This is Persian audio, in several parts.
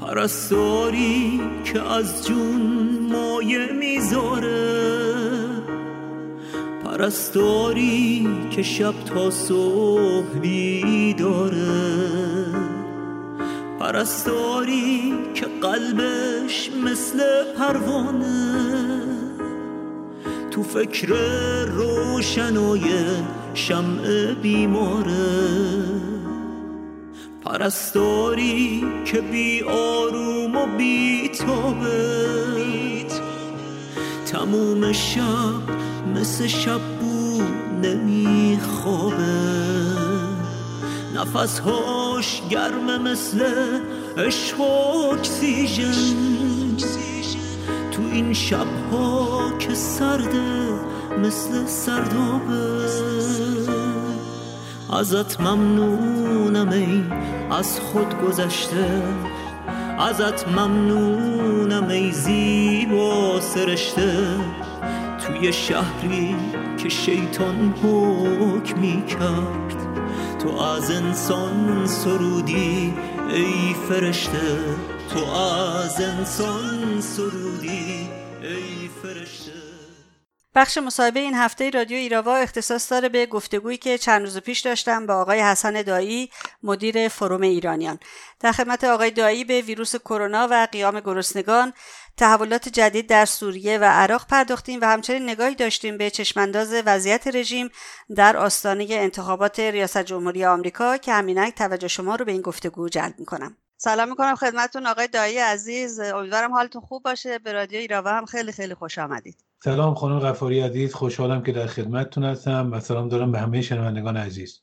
پرستاری که از جون مایه می‌ذاره. پرستاری که شب تا صبح بیداره. پرستاری که قلبش مثل پروانه. تو فکر روشنای شمع بیماره. پرستاری که بی آروم و بی تابه تموم شب مثل شب بود نمیخوابه. نفسهاش گرم مثل عشق و اکسیژن. تو این شبها که سرده مثل سردابه. ازت ممنونم ای از خود گذشته. ازت ممنونم ای زیبا سرشته. توی شهری که شیطان حکمی کرد تو از انسان سرودی ای فرشته. تو از انسان سرودی بخش مصاحبه این هفته رادیو ایراوا اختصاص داره به گفتگویی که چند روز پیش داشتم با آقای حسن دایی مدیر فروم ایرانیان. در خدمت آقای دایی به ویروس کرونا و قیام گرسنگان تحولات جدید در سوریه و عراق پرداختیم و همچنین نگاهی داشتیم به چشمانداز وضعیت رژیم در آستانه انتخابات ریاست جمهوری آمریکا که همینک توجه شما رو به این گفتگو جلب می‌کنم. سلام می‌کنم خدمتتون آقای دایی عزیز. امیدوارم حالتون خوب باشه. به رادیو ایراوا هم خیلی خیلی خوش آمدید. سلام خانم غفاری عزیز خوشحالم که در خدمتتون هستم و سلام دارم به همه شنوندگان عزیز.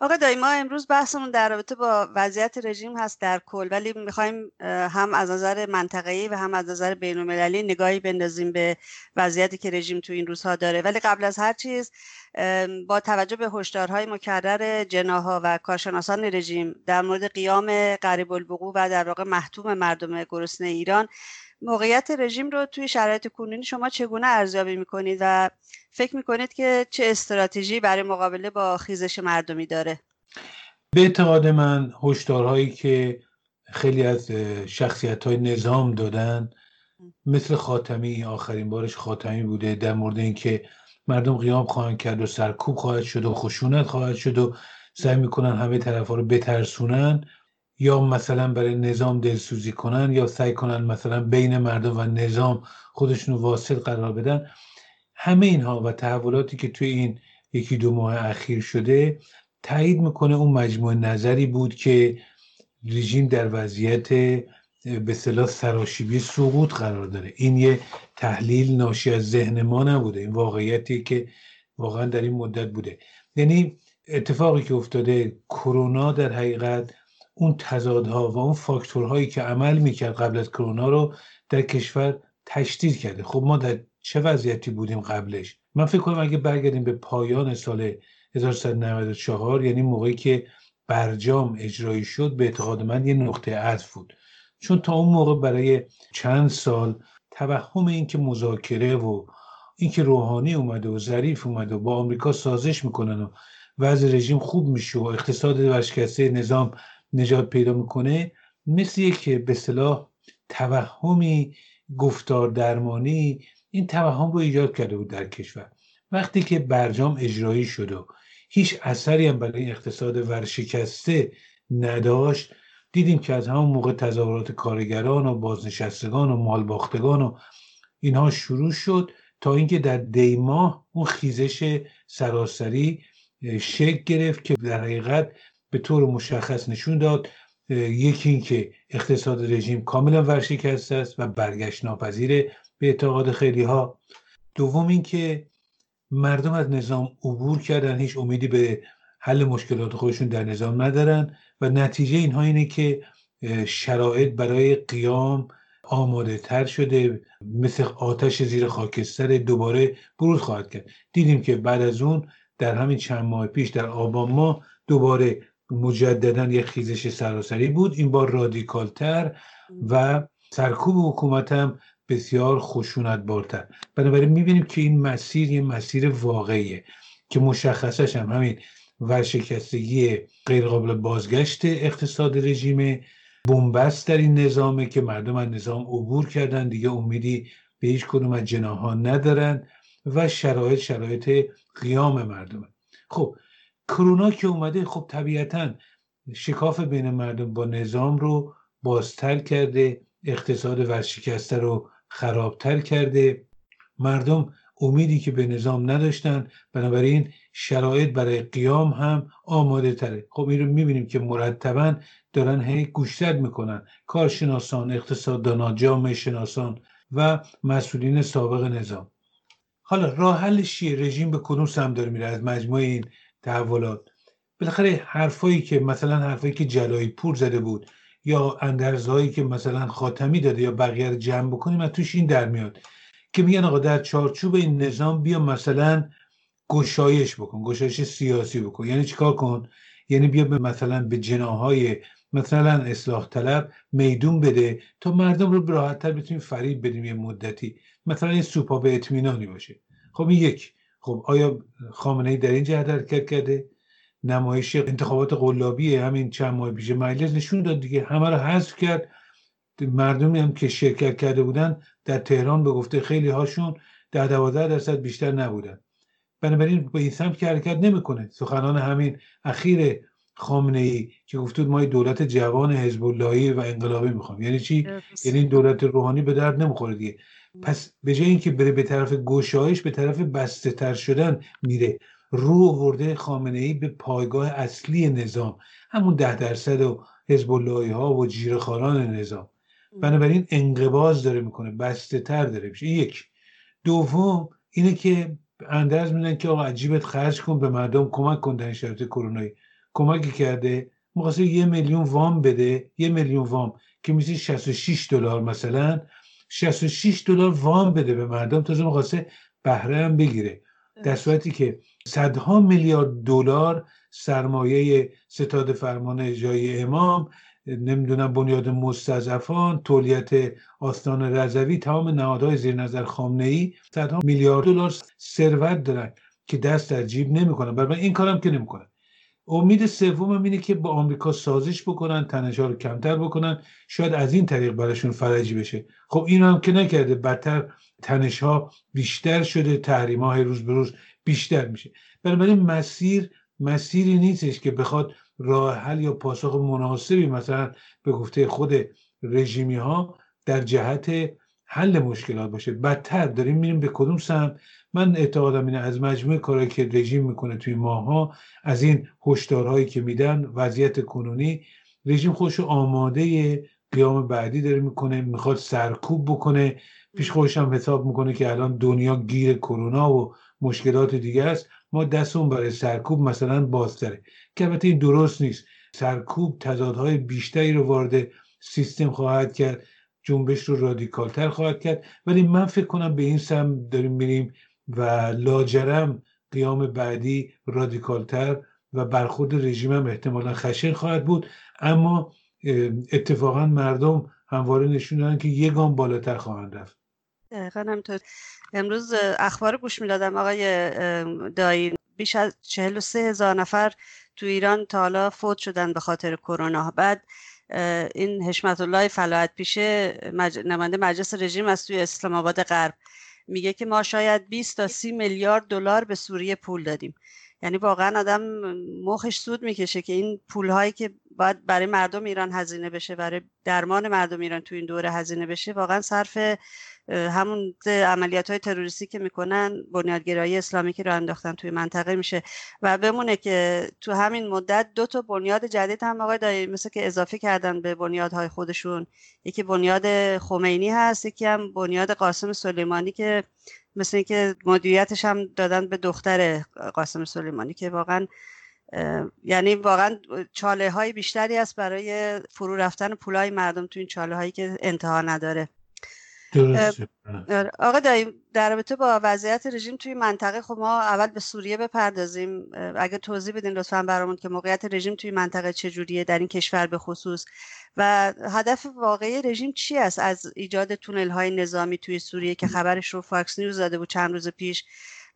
آقا دایی ما امروز بحثمون در رابطه با وضعیت رژیم هست در کل ولی می‌خوایم هم از نظر منطقه‌ای و هم از نظر بین‌المللی نگاهی بندازیم به وضعیتی که رژیم تو این روزها داره. ولی قبل از هر چیز با توجه به هشدارهای مکرر جناها و کارشناسان رژیم در مورد قیام قریب الوقوع و در واقع محتوم مردم گرسنه ایران موقعیت رژیم رو توی شرایط کنونی شما چگونه ارزیابی می‌کنید و فکر می‌کنید که چه استراتژی برای مقابله با خیزش مردمی داره؟ به اعتقاد من هشدارهایی که خیلی از شخصیت های نظام دادن مثل خاتمی آخرین بارش خاتمی بوده در مورد اینکه مردم قیام خواهند کرد و سرکوب خواهد شد و خشونت خواهد شد و سعی می‌کنن همه طرف ها رو بترسونن. یا مثلا برای نظام دلسوزی کنن یا سعی کنن مثلا بین مردم و نظام خودشون واصل قرار بدن همه اینها و تحولاتی که توی این یکی دو ماه اخیر شده تایید می‌کنه اون مجموعه نظری بود که رژیم در وضعیت به صلاح سراشیبی سقوط قرار داره. این یه تحلیل ناشی از ذهن ما نبوده. این واقعیتی که واقعا در این مدت بوده. یعنی اتفاقی که افتاده کرونا در حقیقت اون تضادها و اون فاکتورهایی که عمل می‌کرد قبل از کرونا رو در کشور تشدید کرده. خب ما در چه وضعیتی بودیم قبلش؟ من فکر کنم اگه برگردیم به پایان سال 1394 یعنی موقعی که برجام اجرایی شد به اعتقاد من یه نقطه عطف بود. چون تا اون موقع برای چند سال توهم این که مذاکره و اینکه روحانی اومده و ظریف اومده و با آمریکا سازش می‌کنن و وضع رژیم خوب میشه و اقتصاد ورشکسته نظام نجات پیدا می‌کنه مثل یک به صلاح توهمی گفتار درمانی این توهم رو ایجاد کرده بود در کشور. وقتی که برجام اجرایی شد و هیچ اثری هم برای اقتصاد ورشکسته نداشت دیدیم که از همون موقع تظاهرات کارگران و بازنشستگان و مالباختگان و اینها شروع شد تا اینکه در دیماه اون خیزش سراسری شکل گرفت که در حقیقت به طور مشخص نشون داد یکی اینکه اقتصاد رژیم کاملا ورشکسته است و برگشت ناپذیره به اعتقاد خیلی ها دوم اینکه مردم از نظام عبور کردن هیچ امیدی به حل مشکلات خودشون در نظام ندارن و نتیجه اینها اینه که شرایط برای قیام آماده تر شده مثل آتش زیر خاکستر دوباره بروز خواهد کرد. دیدیم که بعد از اون در همین چند ماه پیش در آبان ماه دوباره مجددا یک خیزش سراسری بود. این بار رادیکالتر و سرکوب حکومت هم بسیار خشونت بارتر بنابراین می‌بینیم که این مسیر یه مسیر واقعیه که مشخصش هم همین ورشکستگی غیرقابل بازگشت اقتصاد رژیم بنبست در این نظامه که مردم از نظام عبور کردن. دیگه امیدی به هیچ کدوم از جناها ندارن و شرایط شرایط قیام مردمه. خب کرونا که اومده خب طبیعتا شکاف بین مردم با نظام رو بازتر کرده اقتصاد ورشکسته رو خرابتر کرده. مردم امیدی که به نظام نداشتن بنابراین شرایط برای قیام هم آماده تره. خب این رو می‌بینیم که مرتبا دارن هی گوشتر می‌کنن. کارشناسان اقتصاددانا جامعه شناسان و مسئولین سابق نظام. حالا راه حلش رژیم به کدوم سمت داره میره؟ از مجموع این تحولات. بالاخره حرفایی که مثلا حرفایی که جلایی پور زده بود یا اندرزهایی که مثلا خاتمی داده یا بقیه رو جمع بکنیم از توش این در میاد که میگن آقا در چارچوب این نظام بیا مثلا گشایش بکن گشایش سیاسی بکن. یعنی چیکار کن؟ یعنی بیا به مثلا به جناهای مثلا اصلاح طلب میدون بده تا مردم رو راحتتر بتونیم فریب بدیم یه مدتی. مثلا این سوپا به اطمینانی باشه. خب این یک خب آیا خامنه ای در این جهت حرکت کرده؟ نمایش انتخابات قلابی همین چند ماه پیش مجلس نشون داد دیگه. همه رو حذف کرد. مردمی هم که شرکت کرده بودن در تهران به گفته خیلی هاشون در دوازده درصد بیشتر نبودن. بنابراین به این سمت که حرکت نمی‌کنه. سخنان همین اخیر خامنه ای که گفته ما دولت جوان حزب اللهی و انقلابی می‌خوام. یعنی چی؟ یعنی دولت روحانی به درد نمی‌خوره دیگه. پس به جای اینکه بره به طرف گشایش به طرف بسته تر شدن میره. رو ورده خامنه ای به پایگاه اصلی نظام همون ده درصد و حزب ها و جیرخاران نظام. بنابراین انقباز داره می‌کنه بسته تر داره میشه. یک. دوم اینه که اندرز میدن که آقا عجیبت خرج کن به مردم کمک کن در شرایط کرونایی. کمکی کرده مقاسه یه میلیون وام بده یه میلیون وام که میشه 66 دلار مثلا 66 دلار وام بده به مردم تازه مقاسه بهره هم بگیره. در صورتی که صدها میلیارد دلار سرمایه ستاد فرمان اجرایی امام نمی‌دونم بنیاد مستضعفان تولیت آستان رضوی تمام نهادهای زیر نظر خامنه ای صدها میلیارد دلار ثروت دارن که دست در جیب نمی‌کنن. برای این کارم که نمی‌کنن. امید سوم اینه که با آمریکا سازش بکنن تنشها رو کمتر بکنن. شاید از این طریق براشون فرجی بشه. خب این هم که نکرده بدتر تنشها بیشتر شده تحریم های روز به روز بیشتر میشه. بنابراین مسیر مسیری نیستش که بخواد راه حل یا پاسخ مناسبی مثلا به گفته خود رژیمی ها در جهت حل مشکلات باشه. بدتر داریم میریم به کدوم سمت؟ من اعتقادم اینه از مجموع کارهایی که رژیم می‌کنه توی ماها از این هشدارهایی که میدن وضعیت کنونی رژیم خودش آماده قیام بعدی داره می‌کنه می‌خواد سرکوب بکنه. پیش خودش هم حساب می‌کنه که الان دنیا گیر کرونا و مشکلات دیگه است. ما دستمون برای سرکوب مثلا بازتره. که البته این درست نیست. سرکوب تضادهای بیشتری رو وارد سیستم خواهد کرد. جنبش رو رادیکالتر خواهد کرد. ولی من فکر کنم به این سم داریم میریم و لاجرم قیام بعدی رادیکالتر و برخورد رژیم هم احتمالا خشن خواهد بود. اما اتفاقا مردم همواره نشون دادن که یه گام بالاتر خواهند رفت. دقیقا همینطور. امروز اخبار گوش می‌دادم. آقای دایی. بیش از 43 هزار نفر تو ایران تا حالا فوت شدن به خاطر کرونا. بعد این حشمت الله فلاحت پیشه مج... نماینده مجلس رژیم از توی اسلام آباد غرب میگه که ما شاید 20 تا 30 میلیارد دلار به سوریه پول دادیم. یعنی واقعا آدم مخش سود می‌کشه که این پول هایی که باید برای مردم ایران هزینه بشه برای درمان مردم ایران تو این دوره هزینه بشه واقعا صرف همون عملیات های تروریستی که می‌کنن بنیادگرایی اسلامی که رو انداختن توی منطقه میشه و بمونه که تو همین مدت دو تا بنیاد جدید هم آقای دایی مثل که اضافه کردن به بنیادهای خودشون. یکی بنیاد خمینی هست یکی هم بنیاد قاسم سلیمانی که مثل اینکه مدیریتش هم دادن به دختر قاسم سلیمانی که واقعا یعنی واقعا چاله های بیشتری است برای فرو رفتن پولای مردم تو این چاله هایی که انتها نداره. آقا دایی در رابطه با وضعیت رژیم توی منطقه خب ما اول به سوریه بپردازیم. اگه توضیح بدین لطفا برامون که موقعیت رژیم توی منطقه چجوریه در این کشور به خصوص. و هدف واقعی رژیم چی است؟ از ایجاد تونل های نظامی توی سوریه که خبرش رو فاکس نیوز داده بود چند روز پیش.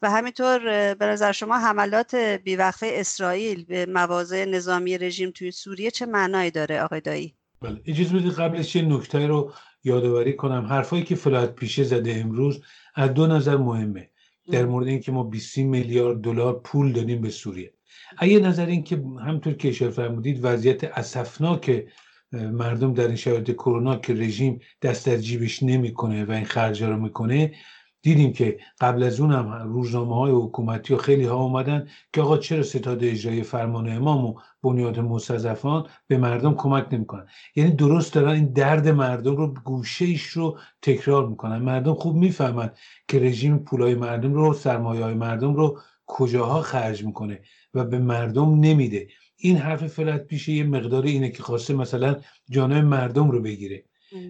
و همینطور به نظر شما حملات بیوقفه اسرائیل به مواضع نظامی رژیم توی سوریه چه معنایی داره آقای دایی؟ بله. اجازه بدید قبلش یه نکته رو یادآوری کنم. حرفایی که فلات پیشه زده امروز از دو نظر مهمه. در مورد اینکه ما 20 میلیارد دلار پول دادیم به سوریه. اگه نظر این که همطور که اشاره فرمودید وضعیت اسفناک مردم در این شرایط کرونا که رژیم دست در جیبش نمی‌کنه و این خرجا رو می‌کنه دیدیم که قبل از اون هم روزنامه های حکومتی و خیلی ها اومدن که آقا چرا ستاد اجرای فرمان امام و بنیاد مستضعفان به مردم کمک نمی‌کنن؟ یعنی درست دارن این درد مردم رو گوشه ایش رو تکرار می‌کنن. مردم خوب می‌فهمن که رژیم پولای مردم رو سرمایه های مردم رو کجاها خرج می‌کنه و به مردم نمیده. این حرف فلت پیشه یه مقدار اینه که خواسته مثلا جانب مردم رو بگیره.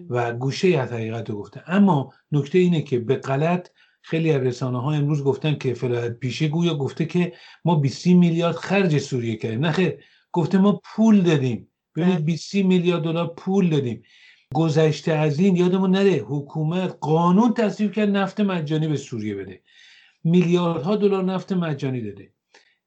و گوشه از حقیقت رو گفته. اما نکته اینه که به غلط خیلی از رسانه ها امروز گفتن که فلات پیشه گویا گفته که ما 20 میلیارد خرج سوریه کردیم. نه گفته ما پول دادیم. ببینید 20 بله. میلیارد دلار پول دادیم. گذشته از این یادمون نره حکومت قانون تصویب کرد نفت مجانی به سوریه بده. میلیاردها دلار نفت مجانی داده.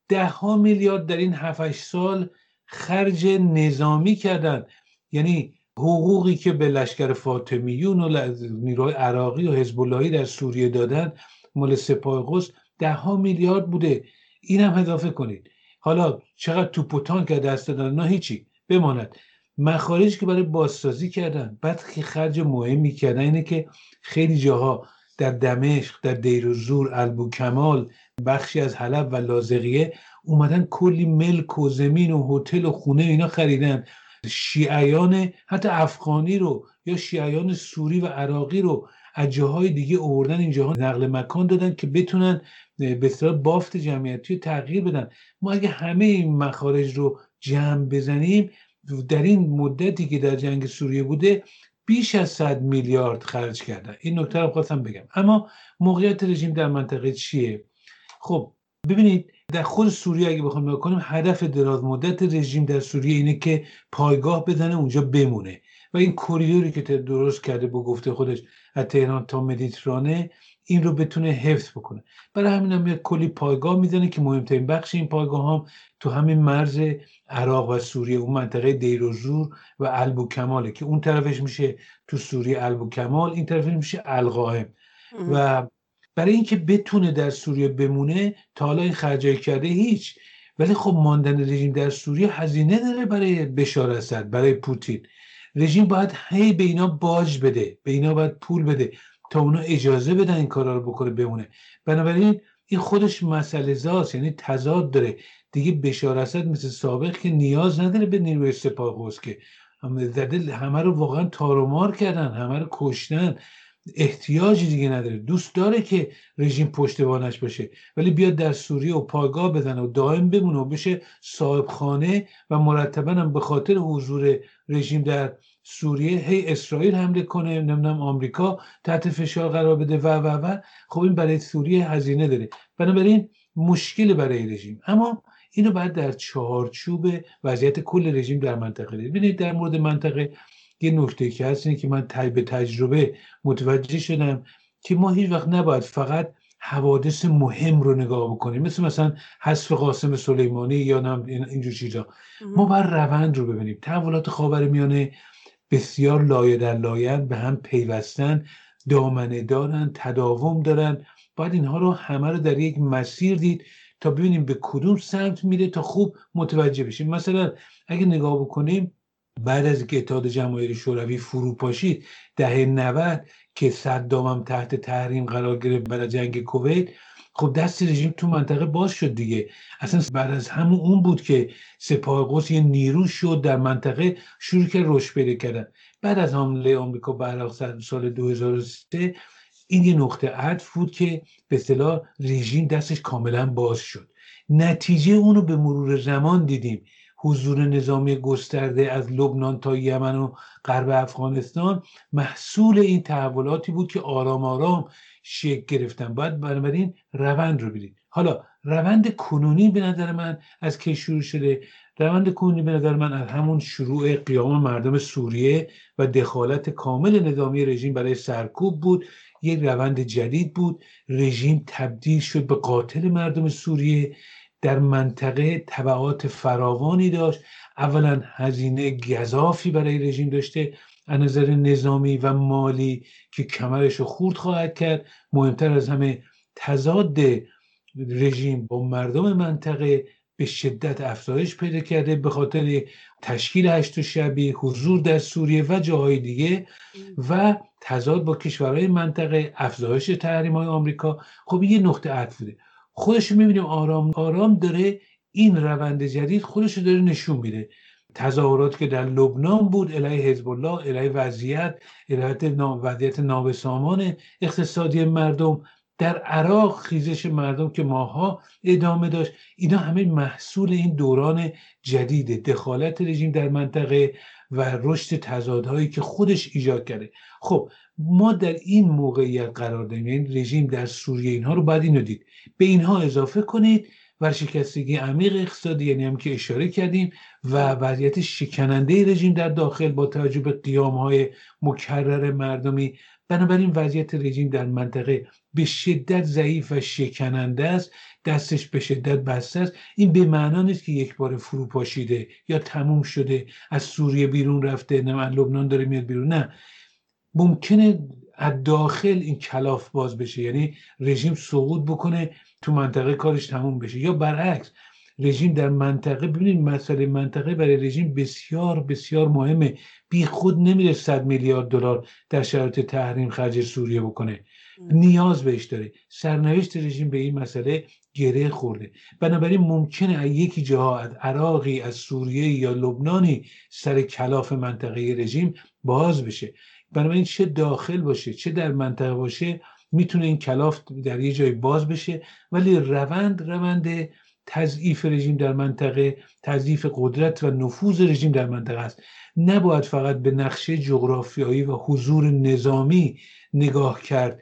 ده ها میلیارد در این 7 سال خرج نظامی کردن. یعنی حقوقی که به لشکر فاطمیون و نیروهای عراقی و حزب در سوریه دادن مال سپاه قدس ده ها میلیارد بوده. اینم اضافه کنید. حالا چقدر توپ و تانک دست دادن؟ نه هیچی. بماند. مخارجی که برای بازسازی کردن. بعد که خرج مهمی کردن اینه که خیلی جاها در دمشق در دیر زور البو کمال بخشی از حلب و لازقیه اومدن کلی ملک و زمین و هتل و خونه اینا خریدن. شیعیان حتی افغانی رو یا شیعیان سوری و عراقی رو از جاهای دیگه اووردن. این جاها نقل مکان دادن که بتونن به بافت جمعیتی رو تغییر بدن. ما اگه همه این مخارج رو جمع بزنیم در این مدتی که در جنگ سوریه بوده بیش از 100 میلیارد خرج کردن. این نکته رو خواستم بگم. اما موقعیت رژیم در منطقه چیه؟ خب ببینید در خود سوریه اگه بخوام نگاه کنیم هدف دراز مدت رژیم در سوریه اینه که پایگاه بزنه اونجا بمونه. و این کوریدوری که درست کرده با گفته خودش از تهران تا مدیترانه این رو بتونه حفظ بکنه. برای همین هم میاد کلی پایگاه می‌زنه که مهمترین بخش این پایگاه هم تو همین مرز عراق و سوریه اون منطقه دیر و زور و البو کماله که اون طرفش میشه تو سوریه البو کمال این طرفش میشه القائم و برای اینکه بتونه در سوریه بمونه تا حالا این خرجای کرده هیچ. ولی خب ماندن رژیم در سوریه هزینه داره برای بشار اسد برای پوتین. رژیم باید هی به اینا باج بده به اینا باید پول بده تا اونا اجازه بدن این کارا رو بکنه بمونه. بنابراین این خودش مسئله زاست یعنی تضاد داره. دیگه بشار اسد مثل سابق که نیاز نداره به نیروی سپاه که. همه رو واقعا تارومار کردن همه رو کشتن. احتیاجی دیگه نداره. دوست داره که رژیم پشتوانش باشه ولی بیاد در سوریه و پایگاه بزنه و دائم بمونه و بشه صاحب خانه و مرتبا هم به خاطر حضور رژیم در سوریه هی اسرائیل حمله کنه نمی‌دونم آمریکا تحت فشار قرار بده و و و. خب این برای سوریه هزینه داره. بنابراین مشکل برای رژیم. اما اینو بعد در چهارچوب وضعیت کل رژیم در منطقه دید ببینید در مورد منطقه یه نکته که هست اینه که من به تجربه متوجه شدم که ما هیچ وقت نباید فقط حوادث مهم رو نگاه بکنیم. مثل مثلا حذف قاسم سلیمانی یا نم اینجور چیزا. ما باید روند رو ببینیم. تحولات میانه بسیار لایه در لایه به هم پیوستن دامنه دارن تداوم دارن. باید اینها رو همه رو در یک مسیر دید تا ببینیم به کدوم سمت میره تا خوب متوجه بشیم. مثلا اگه نگاه بکنیم بعد از اینکه اتحاد جماهیر شوروی فرو پاشید دهه 90 که صدام هم تحت تحریم قرار گرفت بعد جنگ کویت خب دست رژیم تو منطقه باز شد دیگه. اصلا بعد از همون اون بود که سپاه قدس یه نیرو شد در منطقه شروع کرد رشد پیدا کردن. بعد از حمله آمریکا به عراق سال 2003 این یه نقطه عطف بود که به اصطلاح رژیم دستش کاملا باز شد. نتیجه اونو به مرور زمان دیدیم. حضور نظامی گسترده از لبنان تا یمن و غرب افغانستان محصول این تحولاتی بود که آرام آرام شکل گرفتن. باید بنابراین روند رو ببینید. حالا روند کنونی به نظر من از کی شروع شده؟ روند کنونی به نظر من از همون شروع قیام مردم سوریه و دخالت کامل نظامی رژیم برای سرکوب بود. یک روند جدید بود. رژیم تبدیل شد به قاتل مردم سوریه. در منطقه طبعات فراوانی داشت. اولا هزینه گذافی برای رژیم داشته از نظر نظامی و مالی که کمرش رو خورد خواهد کرد. مهمتر از همه تضاد رژیم با مردم منطقه به شدت افزایش پیدا کرده به خاطر تشکیل هشت شبی حضور در سوریه و جاهای دیگه و تضاد با کشورهای منطقه افزایش تحریم های آمریکا. خب یه نقطه عطف بوده. خودش می‌بینیم آرام آرام داره این روند جدید خودش داره نشون میده. تظاهرات که در لبنان بود علیه حزب الله علیه وضعیت علیه وضعیت نابسامان اقتصادی مردم در عراق خیزش مردم که ماها ادامه داشت. اینا همه محصول این دوران جدید دخالت رژیم در منطقه و رشد تضادهایی که خودش ایجاد کرده. خب ما در این موقعیت قرار داریم. یعنی رژیم در سوریه اینها رو باید اینو دید. به اینها اضافه کنید. ورشکستگی عمیق اقتصادی یعنی هم که اشاره کردیم و وضعیت شکننده رژیم در داخل با توجه به قیام های مکرر مردمی. بنابراین وضعیت رژیم در منطقه به شدت ضعیف و شکننده است دستش به شدت بسته است. این به معنا نیست که یک بار فرو پاشیده یا تموم شده از سوریه بیرون رفته نه لبنان داره میاد بیرون. نه. ممکنه از داخل این کلاف باز بشه یعنی رژیم سقوط بکنه تو منطقه کارش تموم بشه. یا برعکس رژیم در منطقه. ببینید مسئله منطقه برای رژیم بسیار بسیار مهمه. بی خود نمیره 100 میلیارد دلار در شرایط تحریم خرج سوریه بکنه. نیاز بهش داره. سرنوشت رژیم به این مسئله گره خورده. بنابراین ممکنه از یکی جاها از عراقی از سوریه یا لبنانی سر کلاف منطقه رژیم باز بشه. بنابراین چه داخل باشه چه در منطقه باشه می‌تونه این کلاف در یه جای باز بشه. ولی روند روند تضعیف رژیم در منطقه تضعیف قدرت و نفوذ رژیم در منطقه است. نباید فقط به نقشه جغرافیایی و حضور نظامی نگاه کرد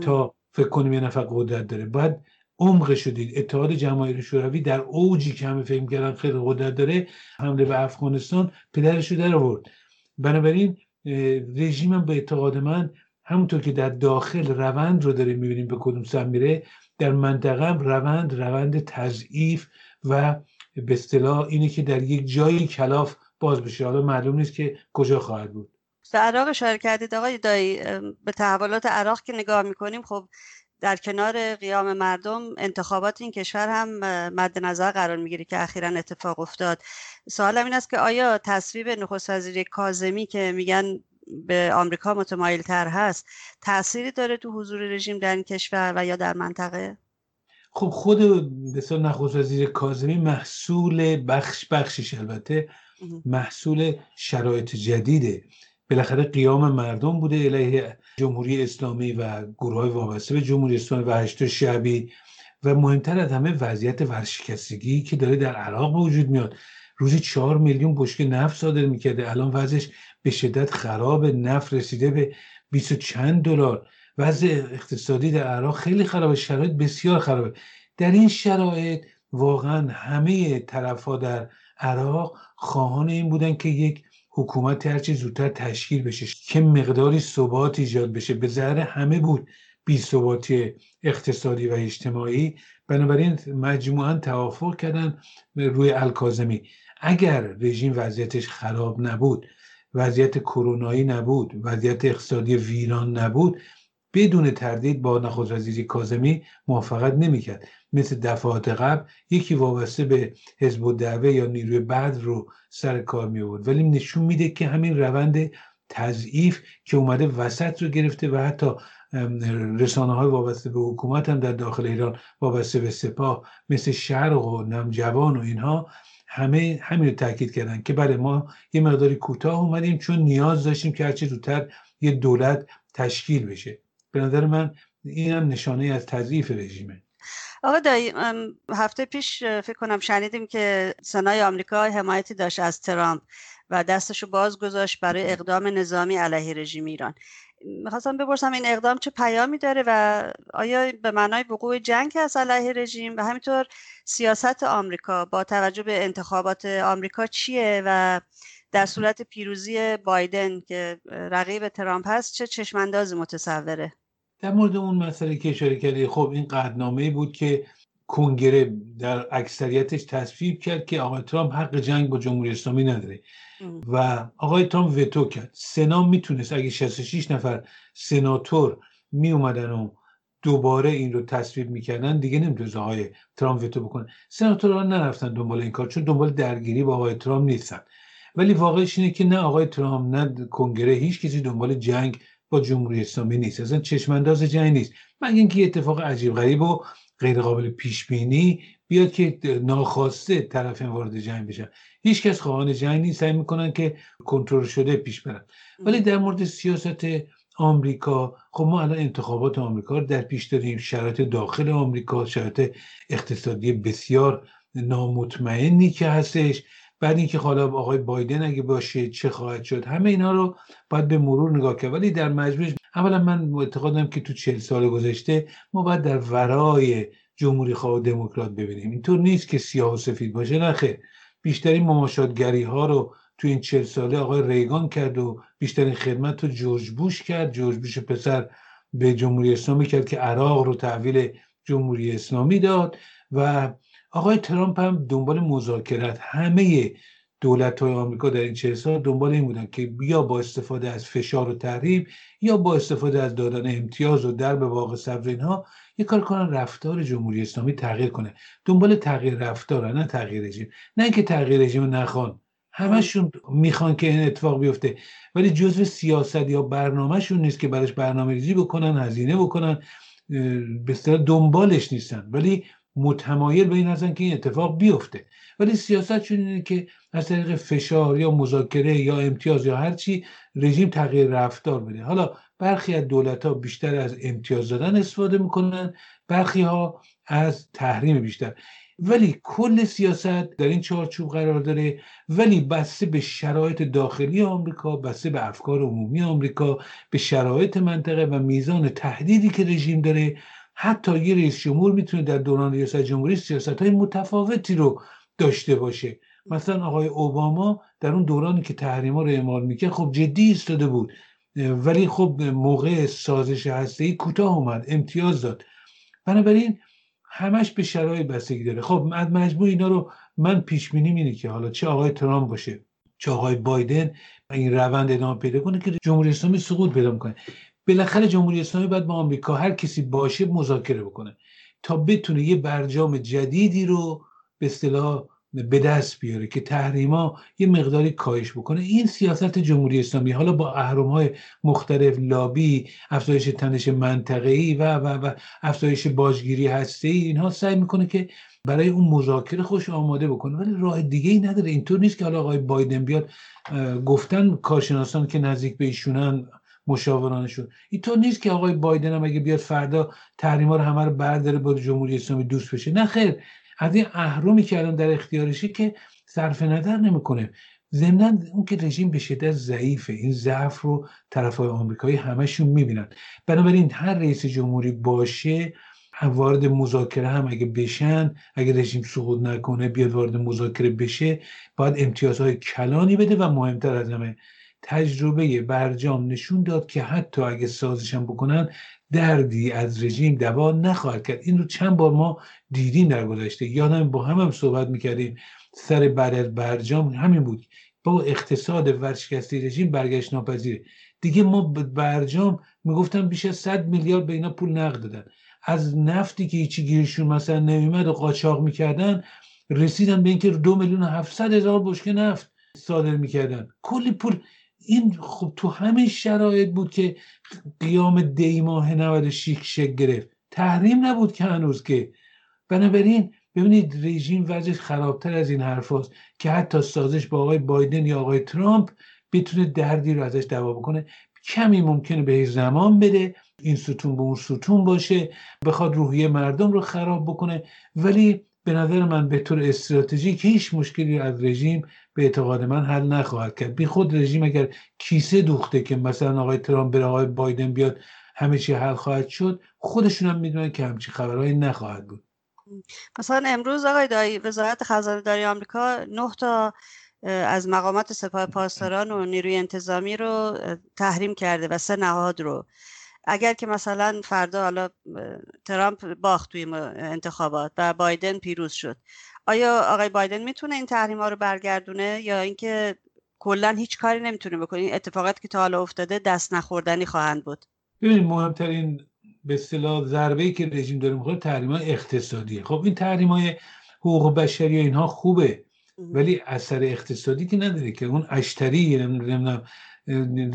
تا فکر کنیم یه نفر قدرت داره. باید عمق شدید اتحاد جماهیر شوروی در اوجی که همه فکر کردن خیلی قدرت داره حمله به افغانستان پدرش رو در آورد. بنابراین رژیم به اعتقاد من همونطور که در داخل روند رو داریم می‌بینیم به کدوم سم میره در منطقه هم روند روند تضعیف و به اصطلاح اینه که در یک جایی کلاف باز بشه. حالا معلوم نیست که کجا خواهد بود. به عراق اشاره کردید آقای دایی به تحولات عراق که نگاه می‌کنیم خب در کنار قیام مردم انتخابات این کشور هم مد نظر قرار می‌گیره که اخیرا اتفاق افتاد. سوالم این است که آیا تصویب نخست وزیری کازمی که میگن به آمریکا متمایل تر هست تأثیری داره تو حضور رژیم در این کشور و یا در منطقه؟ خب خود بسیار نخست وزیر کازمی محصول بخش بخشش البته محصول شرایط جدیده. بالاخره قیام مردم بوده علیه جمهوری اسلامی و گروه های وابسته به جمهوری اسلامی و هشت شعبی و مهمتر از همه وضعیت ورشکستگی که داره در عراق وجود میاد. روزی چهار میلیون بشکه نفت صادر می‌کرده. الان وضعش به شدت خراب نفت رسیده به بیست و چند دلار. وضع اقتصادی در عراق خیلی خرابه شرایط بسیار خرابه. در این شرایط واقعا همه طرف ها در عراق خواهان این بودن که یک حکومت هرچی زودتر تشکیل بشه که مقداری ثبات ایجاد بشه. به ذره همه بود بی ثباتی اقتصادی و اجتماعی. بنابراین مجموعا توافق کردن روی الکازمی اگر رژیم وضعیتش خراب نبود وضعیت کرونایی نبود وضعیت اقتصادی ویران نبود. بدون تردید با نخست وزیری کازمی موافقت نمی‌کرد. مثل دفعات قبل یکی وابسته به حزب الدعوه یا نیروی بعد رو سر کار می آورد ولی نشون میده که همین روند تضعیف که اومده وسط رو گرفته و حتی رسانه های وابسته به حکومت هم در داخل ایران وابسته به سپاه مثل شرق و نمجوان و اینها همه همین رو تاکید کردن که بله ما یه مقداری کوتاه اومدیم چون نیاز داشتیم که هرچی زودتر یه دولت تشکیل بشه. به نظر من این هم نشانه از تضعیف رژیمه. آقا دایی هفته پیش فکر کنم شنیدیم که سنای آمریکا حمایتی داشت از ترامپ و دستشو باز گذاشت برای اقدام نظامی علیه رژیم ایران. می‌خواستم بپرسم این اقدام چه پیامی داره و آیا به معنای وقوع جنگ از علیه رژیم و همینطور سیاست آمریکا با توجه به انتخابات آمریکا چیه و در صورت پیروزی بایدن که رقیب ترامپ هست چه چشماندازی متصوره؟ در مورد اون مسئله که اشاره کردی خب این قدنامه بود که کنگره در اکثریتش تصویب کرد که آقای ترامپ حق جنگ با جمهوری اسلامی نداره. و آقای ترامپ وتو کرد. سنا می‌تونست اگه 66 نفر سناتور می اومدن و دوباره این رو تصویب می‌کردن دیگه نمی‌تونست آقای ترامپ وتو بکنه. سناتورها نرفتن دنبال این کار چون دنبال درگیری با آقای ترامپ نیستن. ولی واقعش اینه که نه آقای ترامپ نه کنگره هیچ کسی دنبال جنگ با جمهوری اسلامی نیست. اصلا چشمانداز جنگ نیست. مگه اینکه اتفاق عجیب غریب و غیر قابل پیش بینی بیاد که ناخواسته طرف وارد جنگ بشن. هیچ کس خواهان جنگ نیست سعی می‌کنن که کنترل شده پیش برن. ولی در مورد سیاست آمریکا خب ما الان انتخابات آمریکا رو در پیش داریم شرایط داخل آمریکا شرایط اقتصادی بسیار نامطمئنی که هستش. بعد اینکه حالا آقای بایدن اگه باشه چه خواهد شد همه اینا رو باید به مرور نگاه کرد. ولی در مجموع اولا من اعتقادم که تو چهل سال گذشته ما باید در ورای جمهوری خواه دموکرات ببینیم. اینطور نیست که سیاه و سفید باشه. نه خیر. بیشترین مماشاتگری ها رو تو این چهل ساله آقای ریگان کرد و بیشترین خدمت رو جورج بوش کرد. جورج بوش پسر به جمهوری اسلامی کرد که عراق رو تحویل جمهوری اسلامی داد. و آقای ترامپ هم دنبال مذاکرت همه دولت های آمریکا در این چه سال دنبال این بودن که یا با استفاده از فشار و تحریم یا با استفاده از دادن امتیاز و در به واقع صبر اینها یه کار کنن رفتار جمهوری اسلامی تغییر کنه. دنبال تغییر رفتار نه تغییر رژیم. نه اینکه تغییر رژیم نخوان. همشون می‌خوان که این اتفاق بیفته. ولی جزء سیاست یا برنامهشون نیست که براش برنامه ریزی بکنن هزینه بکنن به دنبالش نیستن. ولی متمایل به این هستن که این اتفاق بیفته. ولی سیاستشون اینه که از طریق فشار یا مذاکره یا امتیاز یا هرچی رژیم تغییر رفتار بده حالا برخی از دولت ها بیشتر از امتیاز دادن استفاده می‌کنن برخی ها از تحریم بیشتر. ولی کل سیاست در این چارچوب قرار داره. ولی بسته به شرایط داخلی آمریکا بسته به افکار عمومی آمریکا به شرایط منطقه و میزان تهدیدی که رژیم داره حتی یه رئیس جمهور می‌تونه در دوران ریاست جمهوری سیاست های متفاوتی رو داشته باشه. مثلا آقای اوباما در اون دورانی که تحریما رو اعمال می‌کرد خب جدی ایستاده بود. ولی خب موقع سازش هسته ای کوتاه اومد امتیاز داد. بنابراین همش به شرایط بستگی داره. خب مجموع اینا رو من پیش بینی اینه که حالا چه آقای ترامپ باشه چه آقای بایدن این روند ادامه پیدا کنه که جمهوری اسلامی سقوط پیدا می‌کنه. بالاخره جمهوری اسلامی باید با آمریکا هر کسی باشه مذاکره بکنه تا بتونه یه برجام جدیدی رو به اصطلاح به دست بیاره که تحریما یه مقداری کاهش بکنه. این سیاست جمهوری اسلامی حالا با اهرم های مختلف لابی افزایش تنش منطقه‌ای و و و افزایش باجگیری هسته ای اینها سعی می‌کنه که برای اون مذاکره خوش آماده بکنه. ولی راه دیگه ای نداره. اینطور نیست که حالا آقای بایدن بیاد گفتن کارشناسان که نزدیک به ایشونن مشاورانشون. اینطور نیست که آقای بایدن هم اگه بیاد فردا تحریما رو همه رو برداره با جمهوری اسلامی دوست بشه. نه خیر. از این اهرمی که الان در اختیارشه که صرف نظر نمی‌کنه. ضمنا اون که رژیم به شدت ضعیفه. این ضعف رو طرف های آمریکایی همشون می‌بینن. بنابراین هر رئیس جمهوری باشه وارد مذاکره هم اگه بشن اگه رژیم سقوط نکنه بیاد وارد مذاکره بشه باید امتیازهای کلانی بده و مهمتر از همه تجربه برجام نشون داد که حتی اگه سازشم بکنن دردی از رژیم دوا نخواهد کرد. این رو چند بار ما دیدیم در گذشته. یادم با هم هم صحبت می‌کردیم. سر بعد از برجام همین بود. با اقتصاد ورشکسته رژیم برگشت ناپذیره دیگه ما برجام می‌گفتن بیش از 100 میلیارد به اینا پول نقد دادن. از نفتی که هیچی گیرشون مثلا نمیمد و قاچاق می‌کردن رسیدن به اینکه دو میلیون و هفتصد هزار بشکه نفت صادر می‌کردن. کلی پول این خب تو همین شرایط بود که قیام دی ماه 96 شکل گرفت. تحریم نبود که هنوز که. بنابراین ببینید رژیم وضعش خرابتر از این حرف هست که حتی سازش با آقای بایدن یا آقای ترامپ بتونه دردی رو ازش دوا بکنه. کمی ممکنه به زمان بده این ستون به اون ستون باشه بخواد روحیه مردم رو خراب بکنه. ولی به نظر من به طور استراتژیک هیچ مشکلی از رژیم به اعتقاد من حل نخواهد کرد. بی خود رژیم اگر کیسه دوخته که مثلا آقای ترامپ بره آقای بایدن بیاد همه چی حل خواهد شد خودشون هم می‌دونن که همچی خبرهایی نخواهد بود. مثلا امروز آقای دایی وزارت خزانه داری آمریکا نه تا از مقامات سپاه پاسداران و نیروی انتظامی رو تحریم کرده و سه نهاد رو اگر که مثلا فردا حالا ترامپ باخت توی انتخابات و بایدن پیروز شد. آیا آقای بایدن می‌تونه این تحریم ها رو برگردونه یا اینکه کلا هیچ کاری نمی‌تونه بکنه؟ این اتفاقات که تا حالا افتاده دست نخوردنی خواهند بود. ببینید مهمترین به اصطلاح ضربه که رژیم داره می‌خوره تحریم های اقتصادیه. خب این تحریم های حقوق بشری اینها خوبه ولی اثر اقتصادی که نداره که اون اشتری نمی‌دونم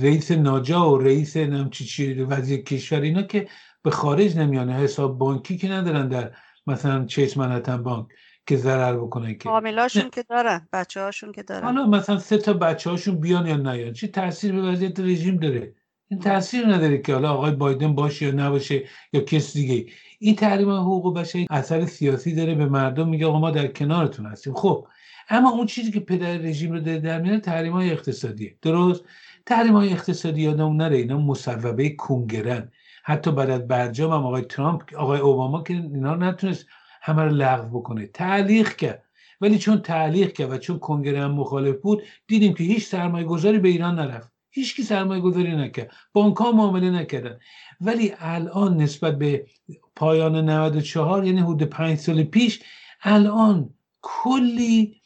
رئیس ناجا و رئیس نم چی چی وزیر کشور اینا که به خارج نمیانه حساب بانکی که ندارن در مثلا چیس منحتن بانک که ضرر بکنن که. عاملاشون که دارن بچه هاشون که دارن. حالا مثلا سه تا بچه هاشون بیان یا نیان چی تاثیر به وضعیت رژیم داره. این تاثیر نداره که حالا آقای بایدن باشه یا نباشه یا کس دیگه. این تحریم حقوق بشری اثر سیاسی داره به مردم. میگه آقا ما در کنارتون هستیم. خب اما اون چیزی که پدر رژیم رو داره در میاره تحریم های اقتصادیه. درست؟ تحریم های اقتصادی یادمون نره اینا مصوبه کنگرن. حتی بعد از برجام هم آقای ترامپ آقای اوباما که اینا نتونست همه رو لغو بکنه. تعلیق کرد. ولی چون تعلیق کرد و چون کنگره هم مخالف بود دیدیم که هیچ سرمایه گذاری به ایران نرفت. هیچ کی سرمایه گذاری نکرد. بانک ها معامله نکردن. ولی الان نسبت به پایان 94 یعنی حدود پنج سال پیش الان کلی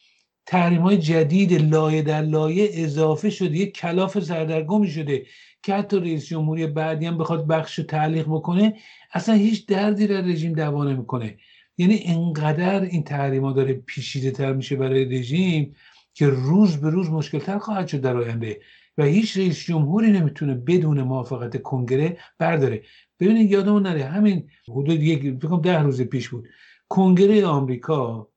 تحریم های جدید لایه در لایه اضافه شده. یک کلاف سردرگمی شده که حتی رئیس جمهوری بعدی هم بخواد بخش تعلیق بکنه اصلا هیچ دردی در رژیم دوا نمی‌کنه. یعنی انقدر این تحریم ها داره پیشیده تر میشه برای رژیم که روز به روز مشکل تر خواهد شد در آینده و هیچ رئیس جمهوری نمی‌تونه بدون موافقت کنگره برداره. ببینید یادمون نره همین حدود یک ده روز پیش بود. کنگره آمریکا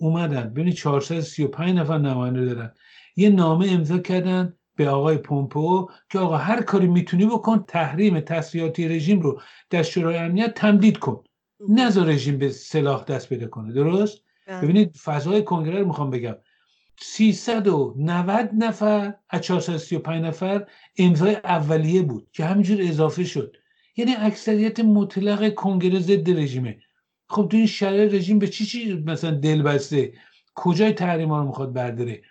اومدن. ببینید 435 نفر نماینده دارن. یه نامه امضا کردن به آقای پومپو که آقا هر کاری می‌تونی بکن تحریم تسلیحاتی رژیم رو در شورای امنیت تمدید کن. نذار رژیم به سلاح دست پیدا کنه. درست؟ بله. ببینید فضای کنگره رو می‌خوام بگم. 390 نفر از 435 نفر امضای اولیه بود که همینجور اضافه شد. یعنی اکثریت مطلق کنگره ضد رژیمه. خب تو این شرایط رژیم به چی چی مثلا دل بسته؟ کجای تحریم رو می‌خواد برداره؟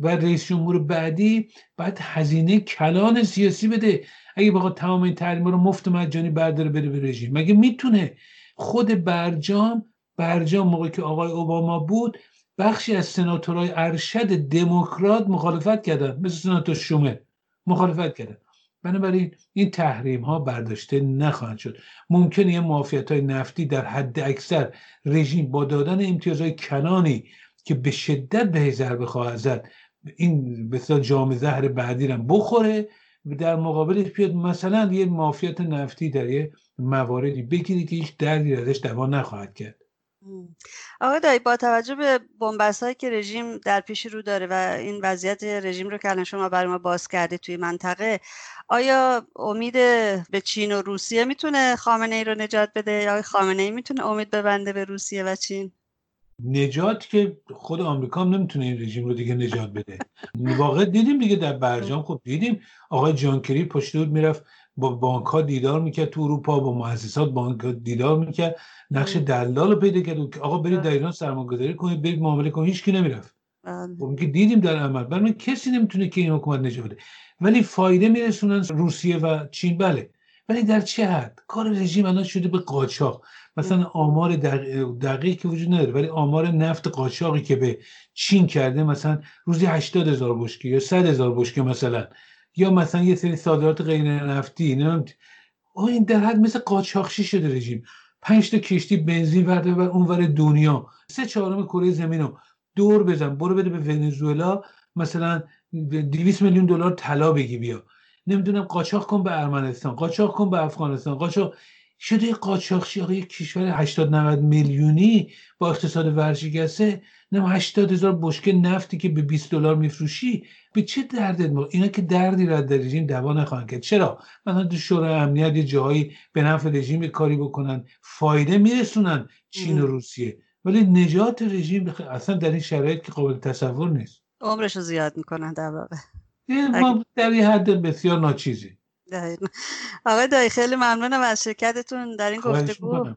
و رئیس جمهور بعدی باید هزینه کلان سیاسی بده. اگه بخواد تمام این تحریم رو مفت مجانی برداره بره به رژیم. مگه می‌تونه خود برجام برجام موقعی که آقای اوباما بود بخشی از سناتورهای ارشد دموکرات مخالفت کردن مثل سناتور شومر مخالفت کردن. بنابراین این تحریم ها برداشته نخواهند شد. ممکنه یه معافیت های نفتی در حد اکثر رژیم با دادن امتیازهای کنانی که به شدت به ضربه خواهد زد این بسیار جام زهر بعدی رو بخوره در مقابلش بیاد مثلا یه معافیت نفتی در یه مواردی بگیری که هیچ دردی ازش دوا نخواهد کرد. آقای دایی با توجه به بنبست هایی که رژیم در پیش رو داره و این وضعیت رژیم رو که الان شما برای ما باز کرده توی منطقه آیا امید به چین و روسیه می‌تونه خامنه ای رو نجات بده؟ یا خامنه ای می‌تونه امید ببنده به روسیه و چین؟ نجات که خود آمریکا هم نمی‌تونه این رژیم رو دیگه نجات بده. واقع دیدیم دیگه در برجام. خب دیدیم آقای جانکری پشت می‌رفت با بانک ها دیدار می‌کرد تو اروپا با مؤسسات بانک دیدار می‌کرد. نقش دلال رو پیدا کرد. که آقا برید در ایران سرمایه‌گذاری کنید برید معامله کنید. هیچ کی نمی‌رفت. بله. خب که دیدیم در عمل. برای کسی نمی‌تونه که این حکومت نجات بده. ولی فایده میرسونن روسیه و چین. بله. ولی در چه حد؟ کار رژیم الان شده به قاچاق. مثلا آمار دقیق که وجود نداره ولی آمار نفت قاچاقی که به چین کرده مثلا روزی 80 هزار بشکه یا 100 هزار بشکه مثلا. یا مثلا یه سری صادرات غیر نفتی نه این در حد مثل قاچاقچی شده رژیم. پنج تا کشتی بنزین ورده و اونور دنیا. سه چهارم کره زمین رو دور بزن برو بده به ونزوئلا مثلا 200 میلیون دلار طلا بگی بیا. نمی‌دونم قاچاق کن به ارمنستان قاچاق کن به افغانستان قاچاق شده قاچاقچی کشور 80 90 میلیونی با اقتصاد ورشکسته نه 80 هزار بشکه نفتی که به 20 دلار میفروشی به چه دردت ما اینا که دردی را در رژیم دوا نخواهند کرد. چرا؟ مثلا تو شورای امنیت یه جایی به نفع رژیم کاری بکنن فایده میرسونن چین و روسیه. ولی نجات رژیم اصلا در این شرایط که قابل تصور نیست. عمرش رو زیاد می‌کنن در واقع. در این حد بسیار ناچیزی. دقیقا. آقای دایی خیلی ممنونم از شرکتتون در این گفتگو.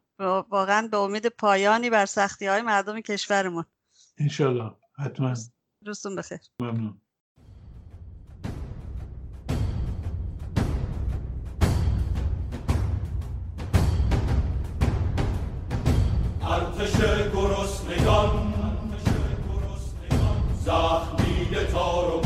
واقعا به امید پایانی بر سختی های مردم کشورمون. انشالله. حتما. روزتون بخیر. ممنون. ارتش گرسنگان زخمی تارو